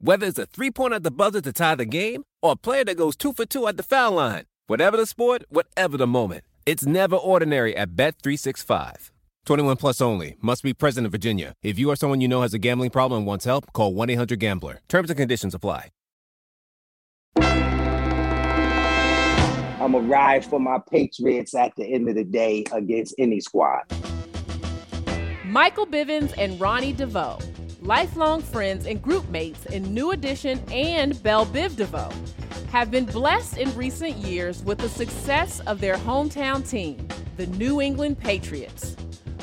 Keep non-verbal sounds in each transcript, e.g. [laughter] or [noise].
Whether it's a three pointer at the buzzer to tie the game or a player that goes two for two at the foul line. Whatever the sport, whatever the moment. It's never ordinary at Bet365. 21 plus only. Must be present in Virginia. If you or someone you know has a gambling problem and wants help, call 1 800 Gambler. Terms and conditions apply. I'm a ride for my Patriots at the end of the day against any squad. Michael Bivins and Ronnie DeVoe, lifelong friends and group mates in New Edition and Bell Biv DeVoe, have been blessed in recent years with the success of their hometown team, the New England Patriots.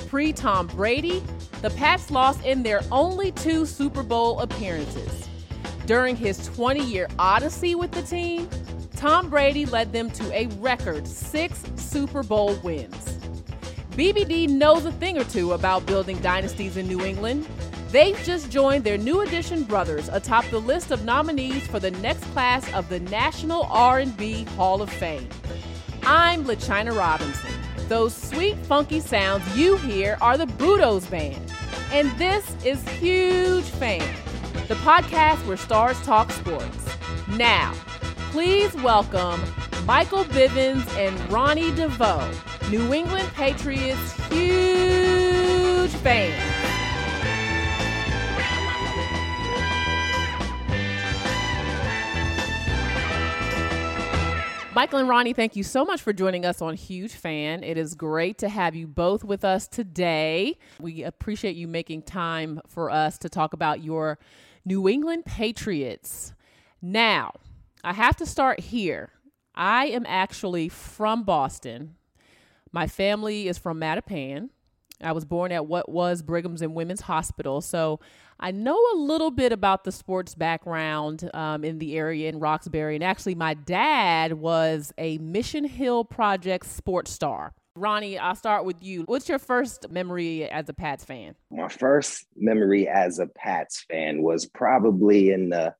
Pre Tom Brady, the Pats lost in their only two Super Bowl appearances. During his 20 year odyssey with the team, Tom Brady led them to a record six Super Bowl wins. BBD knows a thing or two about building dynasties in New England. They've just joined their new edition brothers atop the list of nominees for the next class of the National R&B Hall of Fame. I'm LaChina Robinson. Those sweet, funky sounds you hear are the Budos Band. And this is Huge Fan, the podcast where stars talk sports. Now, please welcome Michael Bivins and Ronnie DeVoe, New England Patriots huge fans. Michael and Ronnie, thank you so much for joining us on Huge Fan. It is great to have you both with us today. We appreciate you making time for us to talk about your New England Patriots. Now, I have to start here. I am actually from Boston. My family is from Mattapan. I was born at what was Brigham's and Women's Hospital. So I know a little bit about the sports background um, in the area in Roxbury. And actually, my dad was a Mission Hill Project sports star. Ronnie, I'll start with you. What's your first memory as a Pats fan? My first memory as a Pats fan was probably in the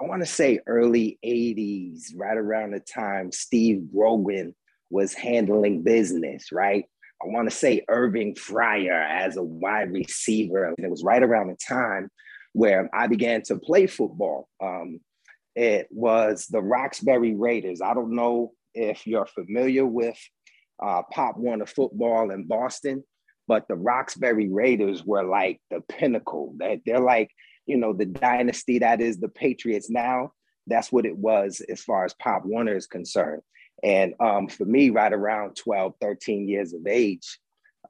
I want to say early 80s, right around the time Steve Grogan was handling business, right? I want to say Irving Fryar as a wide receiver. And it was right around the time where I began to play football. Um, it was the Roxbury Raiders. I don't know if you're familiar with uh, Pop Warner football in Boston, but the Roxbury Raiders were like the pinnacle. That they're like you know, the dynasty that is the Patriots now. That's what it was as far as Pop Warner is concerned. And um, for me, right around 12, 13 years of age,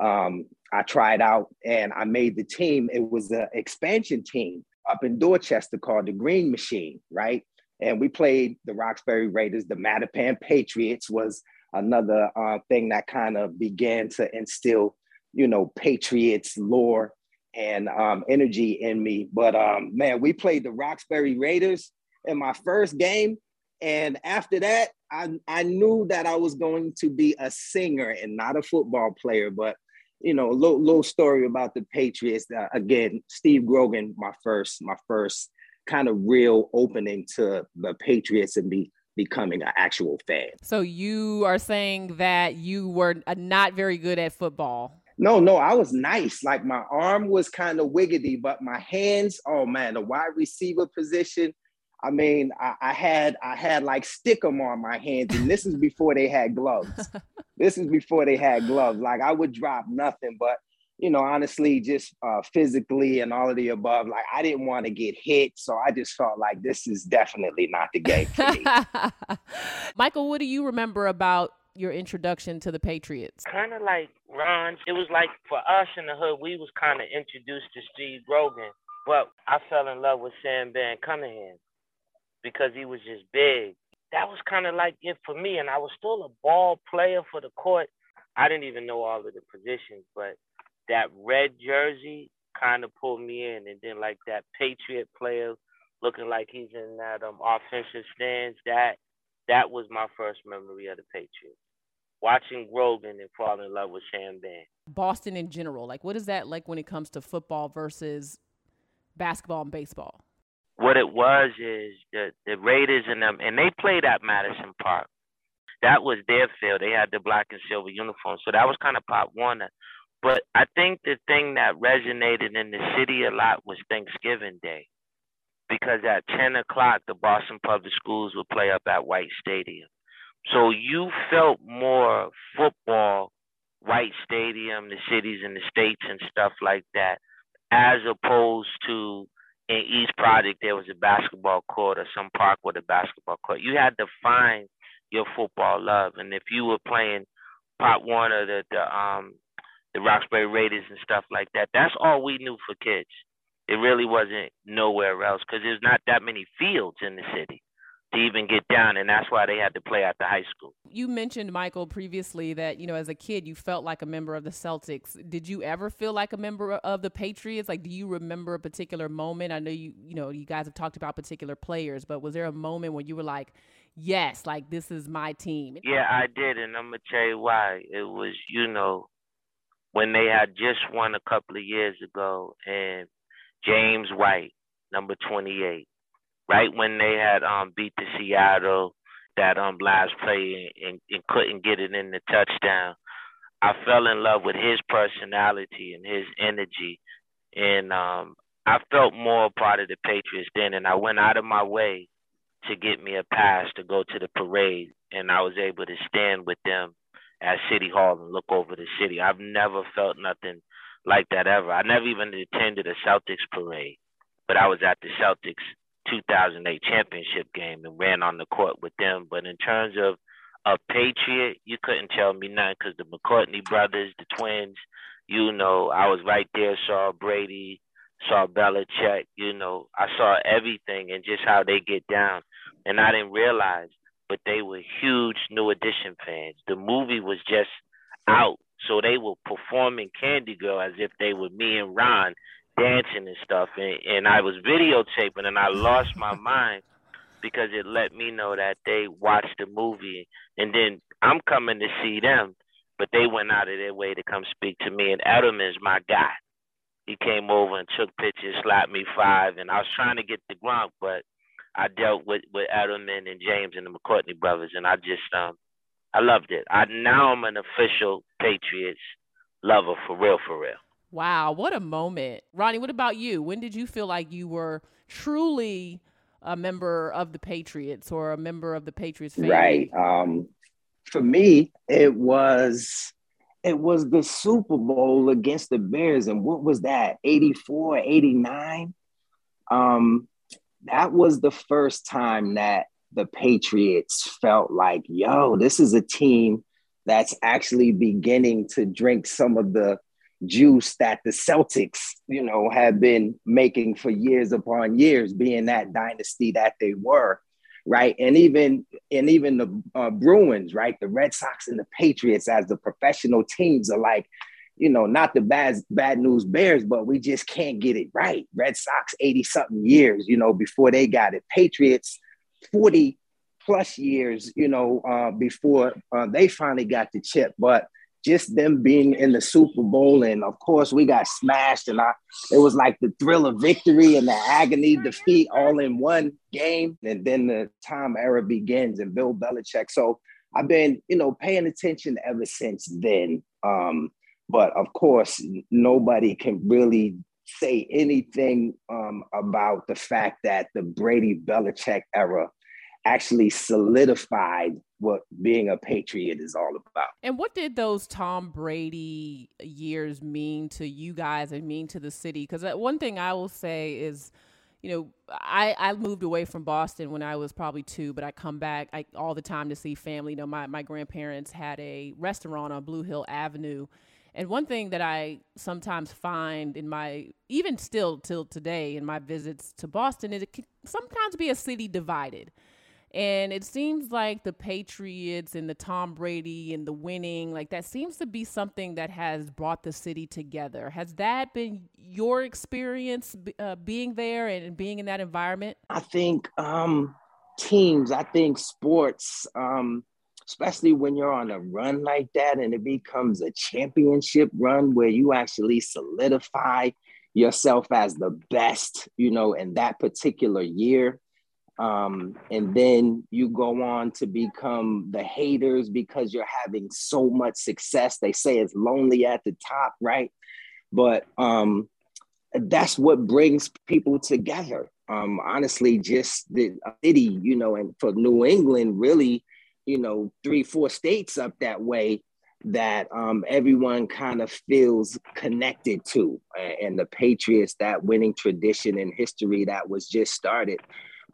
um, I tried out and I made the team. It was an expansion team up in Dorchester called the Green Machine, right? And we played the Roxbury Raiders. The Mattapan Patriots was another uh, thing that kind of began to instill, you know, Patriots lore and um, energy in me. But um, man, we played the Roxbury Raiders in my first game. And after that, I, I knew that I was going to be a singer and not a football player. But, you know, a little, little story about the Patriots. Uh, again, Steve Grogan, my first, my first kind of real opening to the Patriots and be becoming an actual fan. So you are saying that you were not very good at football. No, no, I was nice. Like my arm was kind of wiggity, but my hands, oh man, the wide receiver position. I mean, I, I had I had like stickum on my hands, and this is before they had gloves. [laughs] this is before they had gloves. Like I would drop nothing, but you know, honestly, just uh, physically and all of the above, like I didn't want to get hit, so I just felt like this is definitely not the game for me. [laughs] Michael, what do you remember about your introduction to the Patriots? Kind of like Ron. It was like for us in the hood, we was kind of introduced to Steve Grogan, but I fell in love with Sam Bam Cunningham because he was just big. That was kind of like it for me, and I was still a ball player for the court. I didn't even know all of the positions, but that red jersey kind of pulled me in, and then like that Patriot player looking like he's in that um offensive stance. That that was my first memory of the Patriots. Watching Grogan and falling in love with Sam Bam. Boston in general, like what is that like when it comes to football versus basketball and baseball? What it was is the the Raiders and them, and they played at Madison Park. That was their field. They had the black and silver uniform, so that was kind of Pop Warner. But I think the thing that resonated in the city a lot was Thanksgiving Day because at 10 o'clock, the Boston Public Schools would play up at White Stadium. So you felt more football, White Stadium, the cities and the states and stuff like that, as opposed to in East Project, there was a basketball court or some park with a basketball court. You had to find your football love. And if you were playing Pop Warner, the, the um the Roxbury Raiders and stuff like that, that's all we knew for kids. It really wasn't nowhere else because there's not that many fields in the city to even get down, and that's why they had to play at the high school. You mentioned Michael previously that you know as a kid you felt like a member of the Celtics. Did you ever feel like a member of the Patriots? Like, do you remember a particular moment? I know you you know you guys have talked about particular players, but was there a moment when you were like, yes, like this is my team? Yeah, I did, and I'm gonna tell you why. It was you know when they had just won a couple of years ago, and James White, number 28, right when they had um beat the Seattle that um last play and, and couldn't get it in the touchdown. I fell in love with his personality and his energy, and um I felt more a part of the Patriots then, and I went out of my way to get me a pass to go to the parade, and I was able to stand with them at City Hall and look over the city. I've never felt nothing like that ever. I never even attended a Celtics parade, but I was at the Celtics 2008 championship game and ran on the court with them. But in terms of a Patriot, you couldn't tell me nothing because the McCourty brothers, the twins, you know, I was right there, saw Brady, saw Belichick, you know, I saw everything and just how they get down. And I didn't realize, but they were huge New Edition fans. The movie was just out so they were performing Candy Girl as if they were me and Ron dancing and stuff. And, and I was videotaping and I lost my mind because it let me know that they watched the movie. And then I'm coming to see them, but they went out of their way to come speak to me. And Edelman's my guy. He came over and took pictures, slapped me five, and I was trying to get the Gronk, but I dealt with with Edelman and James and the McCourty brothers, and I just um I loved it. I now I'm an official Patriots lover for real, for real. Wow, what a moment. Ronnie, what about you? When did you feel like you were truly a member of the Patriots or a member of the Patriots family? Right. Um, for me, it was it was the Super Bowl against the Bears. And what was that? 84, 89? Um, that was the first time that the Patriots felt like, yo, this is a team that's actually beginning to drink some of the juice that the Celtics, you know, have been making for years upon years, being that dynasty that they were, right? And even and even the uh, Bruins, right? The Red Sox and the Patriots as the professional teams are like, you know, not the bad bad news Bears, but we just can't get it right. Red Sox 80 something years, you know, before they got it. Patriots 40 plus years, you know, uh, before uh, they finally got the chip. But just them being in the Super Bowl, and of course we got smashed, and I, it was like the thrill of victory and the agony defeat all in one game, and then the time era begins and Bill Belichick. So I've been, you know, paying attention ever since then. Um, but of course, nobody can really say anything um, about the fact that the Brady Belichick era actually solidified what being a patriot is all about. And what did those Tom Brady years mean to you guys and mean to the city? Because uh, one thing I will say is, you know, I, I moved away from Boston when I was probably two, but I come back I, all the time to see family. You know, my, my grandparents had a restaurant on Blue Hill Avenue. And one thing that I sometimes find in my, even still till today in my visits to Boston, is it can sometimes be a city divided And it seems like the Patriots and the Tom Brady and the winning, like that seems to be something that has brought the city together. Has that been your experience uh, being there and being in that environment? I think um, teams, I think sports, um, especially when you're on a run like that and it becomes a championship run where you actually solidify yourself as the best, you know, in that particular year. Um, and then you go on to become the haters because you're having so much success. They say it's lonely at the top, right? But um, that's what brings people together. Um, honestly, just the city, you know, and for New England, really, you know, three, four states up that way that um, everyone kind of feels connected to. And the Patriots, that winning tradition and history that was just started,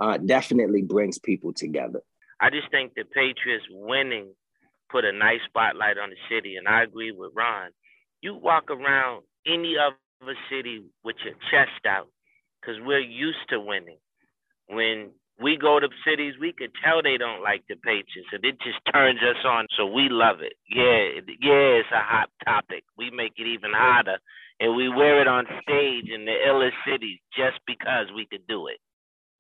uh, definitely brings people together. I just think the Patriots winning put a nice spotlight on the city, and I agree with Ron. You walk around any other city with your chest out because we're used to winning. When we go to cities, we could tell they don't like the Patriots, and it just turns us on. So we love it. Yeah, yeah, it's a hot topic. We make it even hotter, and we wear it on stage in the illest cities just because we could do it.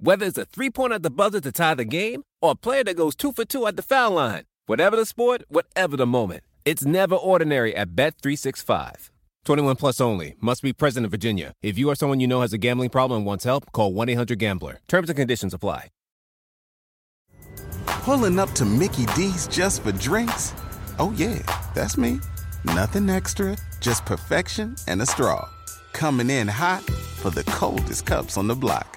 Whether it's a three pointer at the buzzer to tie the game or a player that goes two for two at the foul line. Whatever the sport, whatever the moment. It's never ordinary at Bet365. 21 plus only. Must be present in Virginia. If you or someone you know has a gambling problem and wants help, call 1 800 Gambler. Terms and conditions apply. Pulling up to Mickey D's just for drinks? Oh, yeah, that's me. Nothing extra, just perfection and a straw. Coming in hot for the coldest cups on the block.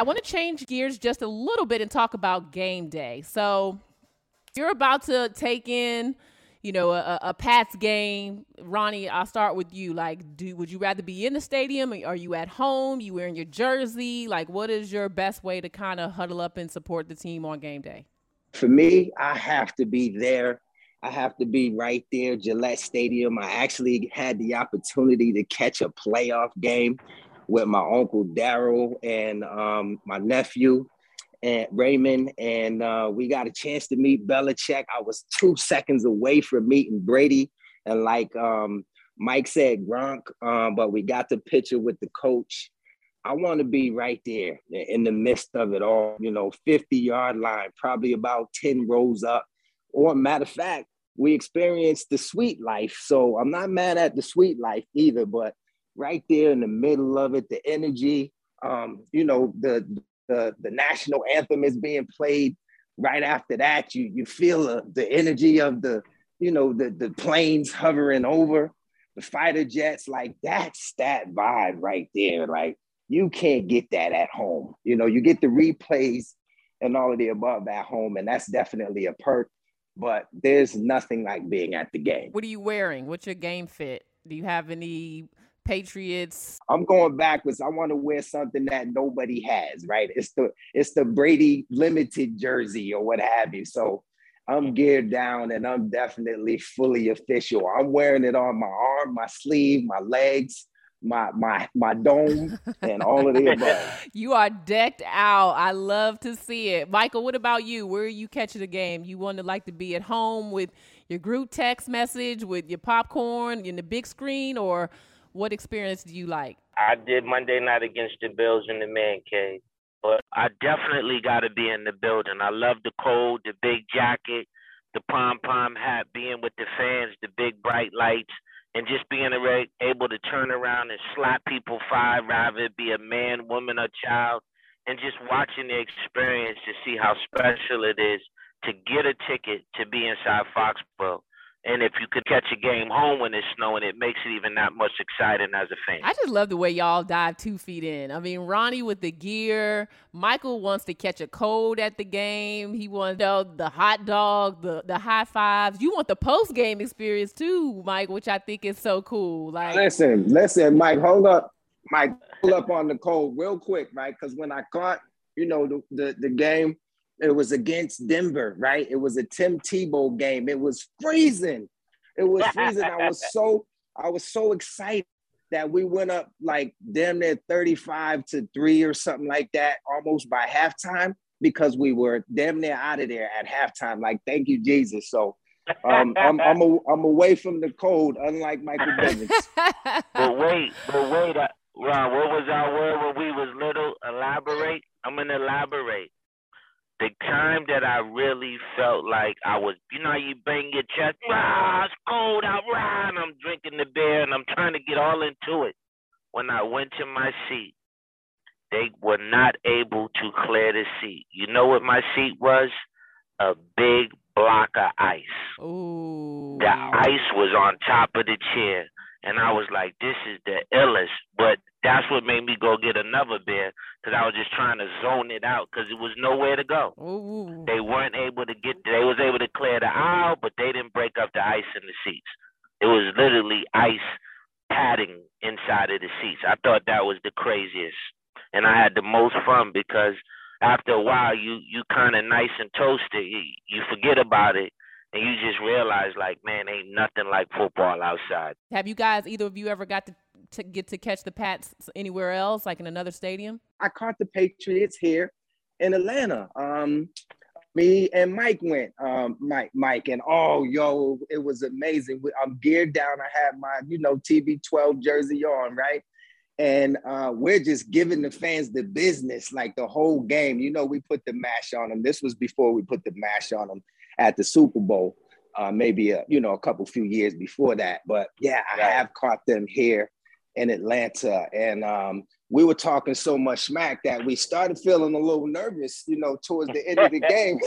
I want to change gears just a little bit and talk about game day. So you're about to take in, you know, a, a Pats game. Ronnie, I'll start with you. Like, do would you rather be in the stadium? Or are you at home? You wearing your jersey? Like, what is your best way to kind of huddle up and support the team on game day? For me, I have to be there. I have to be right there, Gillette Stadium. I actually had the opportunity to catch a playoff game with my uncle Daryl and um, my nephew and Raymond, and uh, we got a chance to meet Belichick. I was two seconds away from meeting Brady, and like um, Mike said, Gronk, um, but we got the picture with the coach. I want to be right there in the midst of it all, you know, 50 yard line, probably about 10 rows up. Or matter of fact, we experienced the sweet life. So I'm not mad at the sweet life either, but right there in the middle of it, the energy, um, you know, the, the, the national anthem is being played right after that. You, you feel uh, the energy of the, you know, the, the planes hovering over the fighter jets. Like that's that vibe right there. Like you can't get that at home. You know, you get the replays and all of the above at home, and that's definitely a perk. But there's nothing like being at the game. What are you wearing? What's your game fit? Do you have any Patriots? I'm going backwards. I want to wear something that nobody has, right? It's the it's the Brady limited jersey or what have you. So I'm geared down and I'm definitely fully official. I'm wearing it on my arm, my sleeve, my legs, my my my dome, and all of the above. [laughs] You are decked out. I love to see it. Michael, what about you? Where are you catching the game? You want to like to be at home with your group text message, with your popcorn, in the big screen, or what experience do you like? I did Monday night against the Bills in the man cave, but I definitely got to be in the building. I love the cold, the big jacket, the pom pom hat, being with the fans, the big bright lights, and just being able to turn around and slap people five, rather it be a man, woman, or child, and just watching the experience to see how special it is to get a ticket to be inside Foxborough and if you could catch a game home when it's snowing, it makes it even that much exciting as a fan. I just love the way y'all dive two feet in. I mean, Ronnie with the gear. Michael wants to catch a cold at the game. He wants you know, the hot dog, the the high fives. You want the post game experience too, Mike, which I think is so cool. Like, listen, listen, Mike, hold up, Mike, pull up on the cold real quick, right? Because when I caught, you know, the, the the game it was against Denver, right? It was a Tim Tebow game. It was freezing. It was freezing. I was so I was so excited that we went up like damn near 35 to 3 or something like that, almost by halftime, because we were damn near out of there at halftime. Like, thank you, Jesus. So um, I'm I'm, a, I'm away from the cold, unlike Michael Bivins. but wait, but wait, uh, Ron, what was our word when we was little? Elaborate. I'm gonna elaborate the time that I really felt like I was, you know, you bang your chest, rah, it's cold out, rah, and I'm drinking the beer and I'm trying to get all into it. When I went to my seat, they were not able to clear the seat. You know what my seat was? A big block of ice. Ooh. The ice was on top of the chair. And I was like, this is the illest. But that's what made me go get another beer because I was just trying to zone it out because it was nowhere to go. Ooh. They weren't able to get. They was able to clear the aisle, but they didn't break up the ice in the seats. It was literally ice padding inside of the seats. I thought that was the craziest, and I had the most fun because after a while, you you kind of nice and toasted. You, you forget about it and you just realize like man ain't nothing like football outside have you guys either of you ever got to, to get to catch the pats anywhere else like in another stadium i caught the patriots here in atlanta um me and mike went um mike mike and oh yo it was amazing i'm geared down i had my you know tb12 jersey on right and uh, we're just giving the fans the business like the whole game. You know, we put the mash on them. This was before we put the mash on them at the Super Bowl, uh, maybe a, you know a couple few years before that. But yeah, I have caught them here in Atlanta, and um, we were talking so much smack that we started feeling a little nervous, you know, towards the end of the [laughs] game.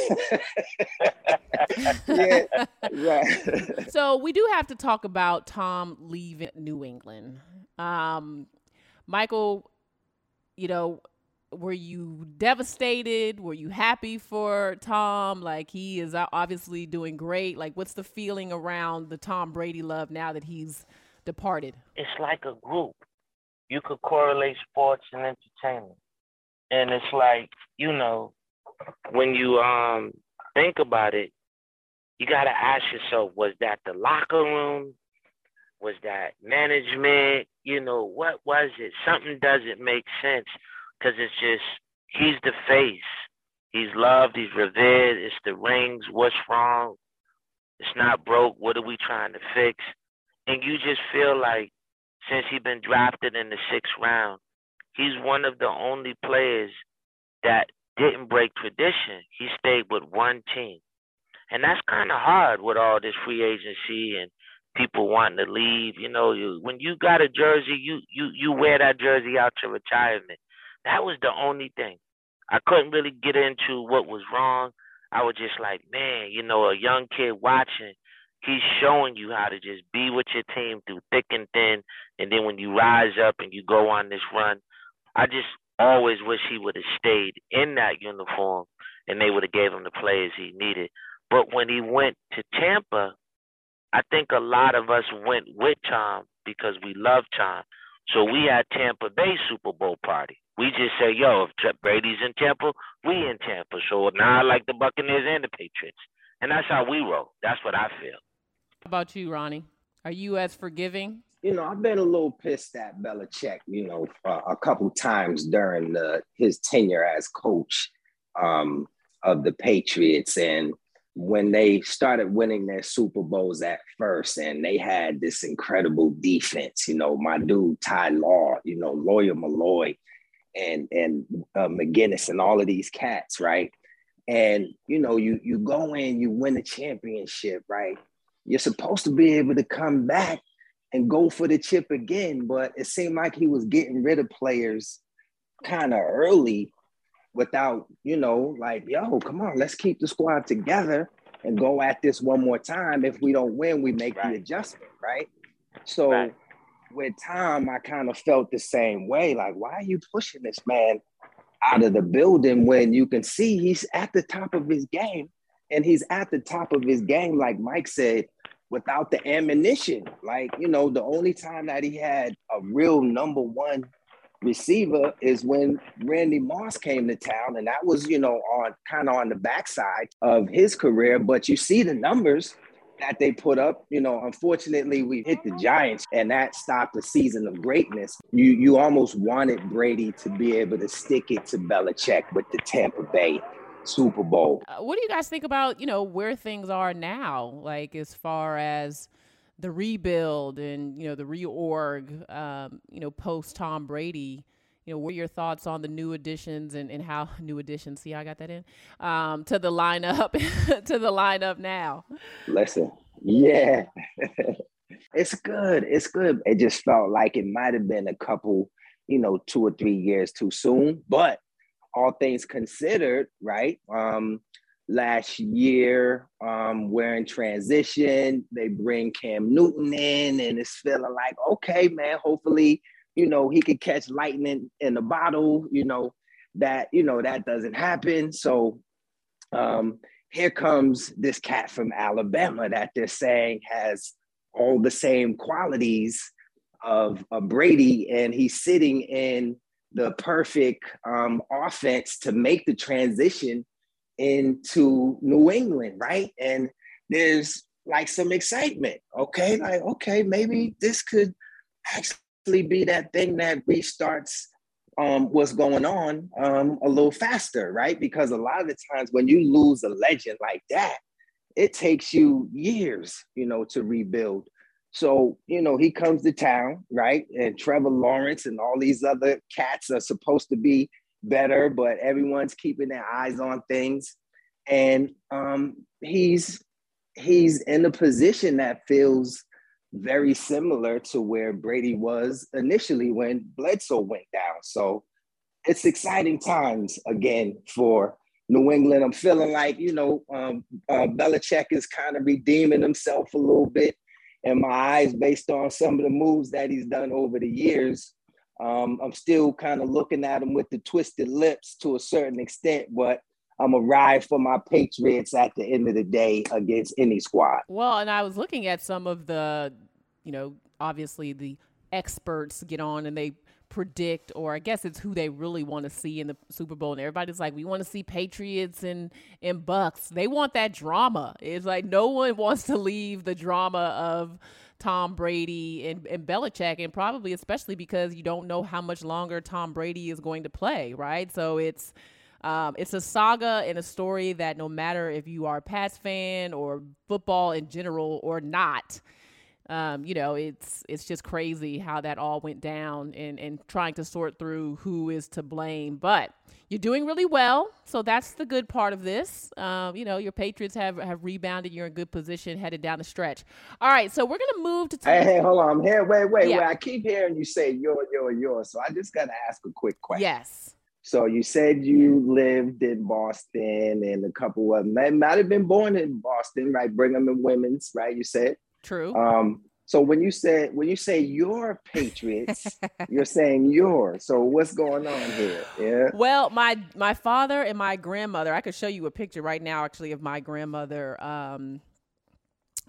[laughs] yeah, right. so we do have to talk about Tom leaving New England. Um, Michael, you know, were you devastated? Were you happy for Tom? Like he is obviously doing great. Like what's the feeling around the Tom Brady love now that he's departed? It's like a group. You could correlate sports and entertainment. And it's like, you know, when you um think about it, you got to ask yourself was that the locker room? Was that management? You know, what was it? Something doesn't make sense because it's just he's the face. He's loved. He's revered. It's the rings. What's wrong? It's not broke. What are we trying to fix? And you just feel like since he's been drafted in the sixth round, he's one of the only players that didn't break tradition. He stayed with one team. And that's kind of hard with all this free agency and people wanting to leave. You know, you, when you got a jersey, you you you wear that jersey out to retirement. That was the only thing. I couldn't really get into what was wrong. I was just like, man, you know, a young kid watching, he's showing you how to just be with your team through thick and thin. And then when you rise up and you go on this run, I just always wish he would have stayed in that uniform and they would have gave him the players he needed. But when he went to Tampa, I think a lot of us went with Tom because we love Tom. So we had Tampa Bay Super Bowl party. We just say, yo, if Brady's in Tampa, we in Tampa. So now I like the Buccaneers and the Patriots. And that's how we roll. That's what I feel. How about you, Ronnie? Are you as forgiving? You know, I've been a little pissed at Belichick, you know, uh, a couple times during the, his tenure as coach um, of the Patriots. And when they started winning their Super Bowls at first, and they had this incredible defense, you know, my dude Ty Law, you know, Lawyer Milloy, and and uh, McGinest, and all of these cats, right? and you know, you you go in, you win the championship, right? You're supposed to be able to come back and go for the chip again, but it seemed like he was getting rid of players kind of early without, you know, like, yo, come on, let's keep the squad together and go at this one more time. If we don't win, we make right. the adjustment, right? So right. with Tom, I kind of felt the same way. Like, why are you pushing this man out of the building when you can see he's at the top of his game? And he's at the top of his game, like Mike said, without the ammunition. Like, you know, the only time that he had a real number one receiver is when Randy Moss came to town, and that was, you know, on kind of on the backside of his career. But you see the numbers that they put up. You know, unfortunately, we hit the Giants, and that stopped the season of greatness. You you almost wanted Brady to be able to stick it to Belichick with the Tampa Bay Super Bowl. Uh, what do you guys think about you know where things are now, like as far as the rebuild and you know the reorg, um, you know post Tom Brady. You know, what are your thoughts on the new additions and, and how [laughs] new additions? See, how I got that in um, to the lineup [laughs] to the lineup now. Listen, yeah, [laughs] it's good. It's good. It just felt like it might have been a couple, you know, two or three years too soon. But all things considered, right? Um, last year. Um, we're in transition. They bring Cam Newton in, and it's feeling like, okay, man, hopefully, you know, he could catch lightning in the bottle, you know, that, you know, that doesn't happen. So um, here comes this cat from Alabama that they're saying has all the same qualities of, of Brady, and he's sitting in the perfect um, offense to make the transition into New England, right? And there's like some excitement. Okay, like okay, maybe this could actually be that thing that restarts um, what's going on um, a little faster, right? Because a lot of the times when you lose a legend like that, it takes you years, you know, to rebuild. So, you know, he comes to town, right? And Trevor Lawrence and all these other cats are supposed to be better, but everyone's keeping their eyes on things. And um, he's he's in a position that feels very similar to where Brady was initially when Bledsoe went down. So it's exciting times again for New England. I'm feeling like, you know, um, uh, Belichick is kind of redeeming himself a little bit in my eyes based on some of the moves that he's done over the years. Um, I'm still kind of looking at him with the twisted lips to a certain extent, but I'm a ride for my Patriots at the end of the day against any squad. Well, and I was looking at some of the, you know, obviously the experts get on and they predict, or I guess it's who they really want to see in the Super Bowl. And everybody's like, we want to see Patriots and and Bucks. They want that drama. It's like no one [laughs] wants to leave the drama of Tom Brady and, and Belichick, and probably especially because you don't know how much longer Tom Brady is going to play, right? So it's um, it's a saga and a story that no matter if you are a Pats fan or football in general or not, um, you know, it's it's just crazy how that all went down and, and trying to sort through who is to blame. But you're doing really well, so that's the good part of this. Um, you know, your Patriots have have rebounded. You're in good position headed down the stretch. All right, so we're gonna move to. T- hey, hey, hold on. I'm here. Wait, wait, yeah. wait. I keep hearing you say you're, you're, you're. So I just gotta ask a quick question. Yes. So you said you lived in Boston and a couple of them might have been born in Boston, right? Brigham and Women's, right? You said. True. Um, so when you said when you say your Patriots, [laughs] you're saying yours. So what's going on here? Yeah. Well, my my father and my grandmother. I could show you a picture right now, actually, of my grandmother. Um,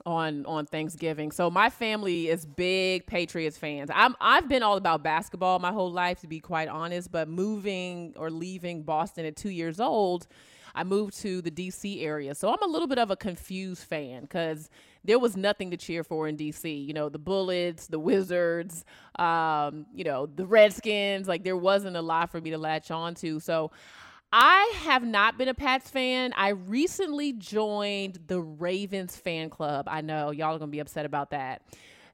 on on Thanksgiving. So my family is big Patriots fans. I'm I've been all about basketball my whole life to be quite honest, but moving or leaving Boston at 2 years old, I moved to the DC area. So I'm a little bit of a confused fan cuz there was nothing to cheer for in DC. You know, the Bullets, the Wizards, um, you know, the Redskins, like there wasn't a lot for me to latch on to. So I have not been a Pats fan. I recently joined the Ravens fan club. I know y'all are to be upset about that.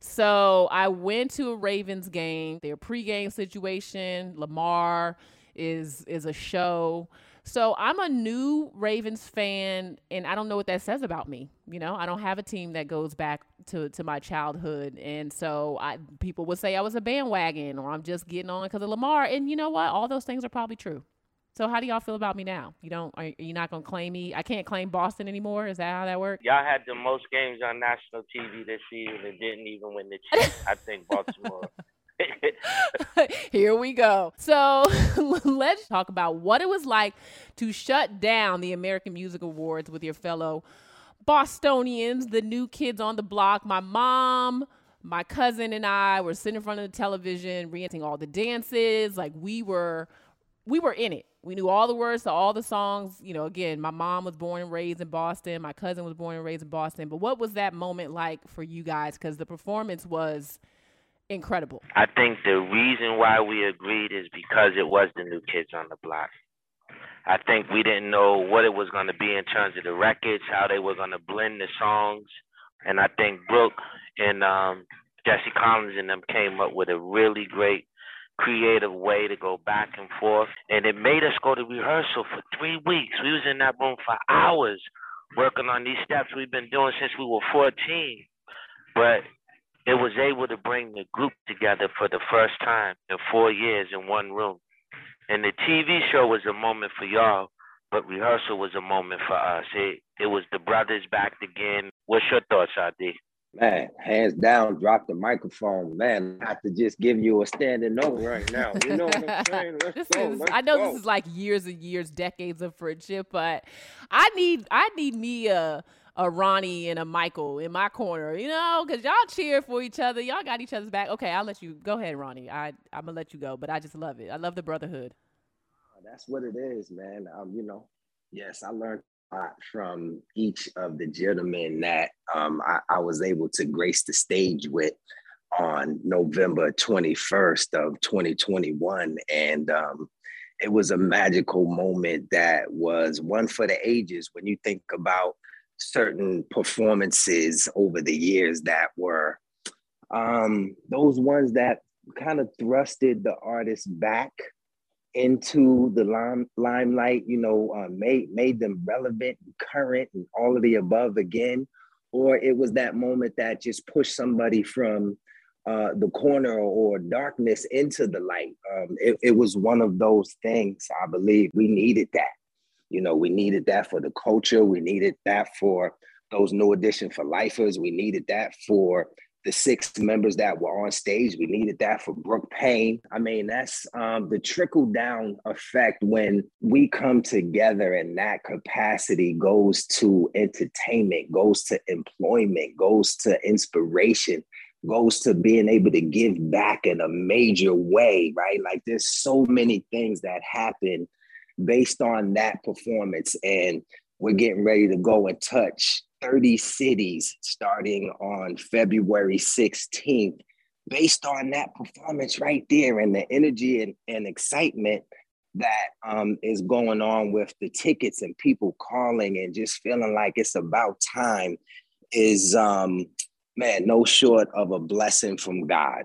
So I went to a Ravens game, their pregame situation. Lamar is is a show. So I'm a new Ravens fan, and I don't know what that says about me. You know, I don't have a team that goes back to, to my childhood, and so I people would say I was a bandwagon or I'm just getting on because of Lamar. And you know what? All those things are probably true. So how do y'all feel about me now? You don't are you not gonna claim me? I can't claim Boston anymore. Is that how that works? Y'all had the most games on national TV this season and didn't even win the [laughs] chip. I think Baltimore. [laughs] Here we go. So [laughs] let's talk about what it was like to shut down the American Music Awards with your fellow Bostonians, the new kids on the block. My mom, my cousin, and I were sitting in front of the television, reenacting all the dances. Like we were, we were in it. We knew all the words to all the songs. You know, again, my mom was born and raised in Boston. My cousin was born and raised in Boston. But what was that moment like for you guys? Because the performance was incredible. I think the reason why we agreed is because it was the new kids on the block. I think we didn't know what it was going to be in terms of the records, how they were going to blend the songs, and I think Brooke and um, Jesse Collins and them came up with a really great creative way to go back and forth and it made us go to rehearsal for three weeks we was in that room for hours working on these steps we've been doing since we were 14 but it was able to bring the group together for the first time in four years in one room. And the TV show was a moment for y'all, but rehearsal was a moment for us. It it was the brothers back again. What's your thoughts, Adi? Man, hands down, drop the microphone. Man, I have to just give you a standing note right now. You know what I'm [laughs] saying? Let's this go. is let's I know go. this is like years and years, decades of friendship, but I need I need me a a Ronnie and a Michael in my corner, you know, because y'all cheer for each other. Y'all got each other's back. Okay, I'll let you go ahead, Ronnie. I I'm gonna let you go, but I just love it. I love the brotherhood. That's what it is, man. Um, you know, yes, I learned a lot from each of the gentlemen that um, I, I was able to grace the stage with on November 21st of 2021. And um, it was a magical moment that was one for the ages when you think about certain performances over the years that were um, those ones that kind of thrusted the artist back into the lime, limelight, you know, uh, made made them relevant, and current, and all of the above again, or it was that moment that just pushed somebody from uh, the corner or darkness into the light. Um, it, it was one of those things. I believe we needed that. You know, we needed that for the culture. We needed that for those New Edition for lifers. We needed that for the six members that were on stage. We needed that for Brooke Payne. I mean, that's um, the trickle down effect when we come together and that capacity goes to entertainment, goes to employment, goes to inspiration, goes to being able to give back in a major way, right? Like there's so many things that happen based on that performance. And we're getting ready to go and touch 30 cities starting on February 16th, based on that performance right there and the energy and, and excitement that um, is going on with the tickets and people calling and just feeling like it's about time is, um, man, no short of a blessing from God.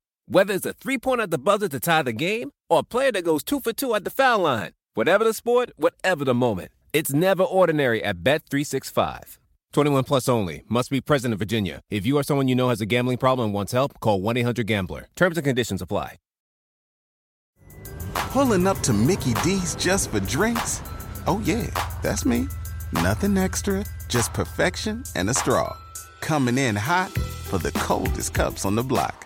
Whether it's a three pointer at the buzzer to tie the game or a player that goes two for two at the foul line. Whatever the sport, whatever the moment. It's never ordinary at Bet365. 21 plus only. Must be present in Virginia. If you or someone you know has a gambling problem and wants help, call 1 800 Gambler. Terms and conditions apply. Pulling up to Mickey D's just for drinks? Oh, yeah, that's me. Nothing extra, just perfection and a straw. Coming in hot for the coldest cups on the block.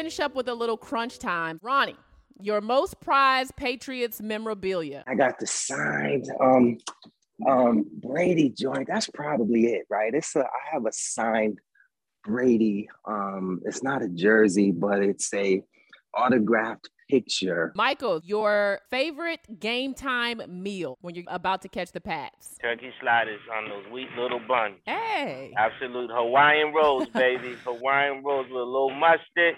finish up with a little crunch time. Ronnie, your most prized Patriots memorabilia. I got the signed um um Brady joint. That's probably it, right? It's a I have a signed Brady. Um, it's not a jersey, but it's a autographed picture. Michael, your favorite game time meal when you're about to catch the Pats. Turkey sliders on those sweet little buns. Hey. Absolute Hawaiian rolls, baby. [laughs] Hawaiian rolls with a little mustard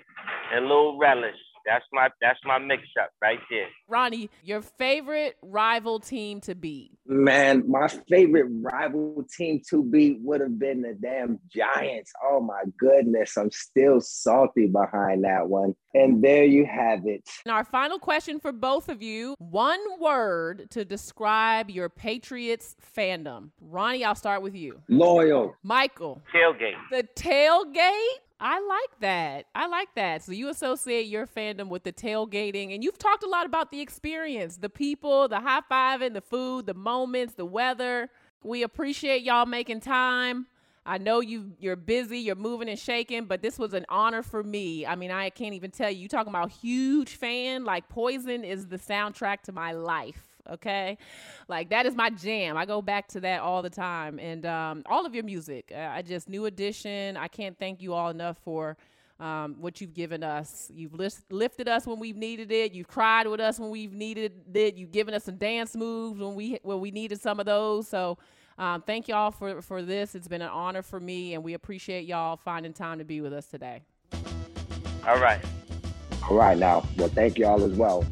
and a little relish. That's my that's my mix up right there. Ronnie, your favorite rival team to beat. Man, my favorite rival team to beat would have been the damn Giants. Oh my goodness, I'm still salty behind that one. And there you have it. And our final question for both of you one word to describe your Patriots fandom. Ronnie, I'll start with you. Loyal. Michael. Tailgate. The tailgate? I like that. I like that. So you associate your fandom with the tailgating, and you've talked a lot about the experience, the people, the high fiving, the food, the moments, the weather. We appreciate y'all making time. I know you you're busy, you're moving and shaking, but this was an honor for me. I mean, I can't even tell you. You talking about huge fan? Like Poison is the soundtrack to my life okay? Like that is my jam. I go back to that all the time. And um, all of your music uh, i just New Edition. I can't thank you all enough for um, what you've given us. You've list- lifted us when we've needed it. You've cried with us when we've needed it. You've given us some dance moves when we when we needed some of those. So um, thank y'all for for this. It's been an honor for me and we appreciate y'all finding time to be with us today. All right. All right now. Well, thank you all as well.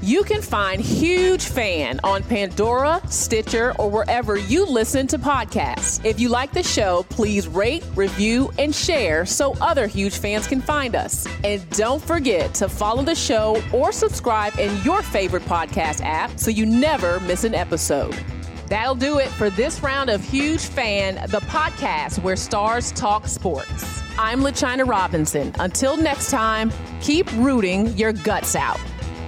You can find Huge Fan on Pandora, Stitcher, or wherever you listen to podcasts. If you like the show, please rate, review, and share so other huge fans can find us. And don't forget to follow the show or subscribe in your favorite podcast app so you never miss an episode. That'll do it for this round of Huge Fan, the podcast where stars talk sports. I'm LaChina Robinson. Until next time, keep rooting your guts out.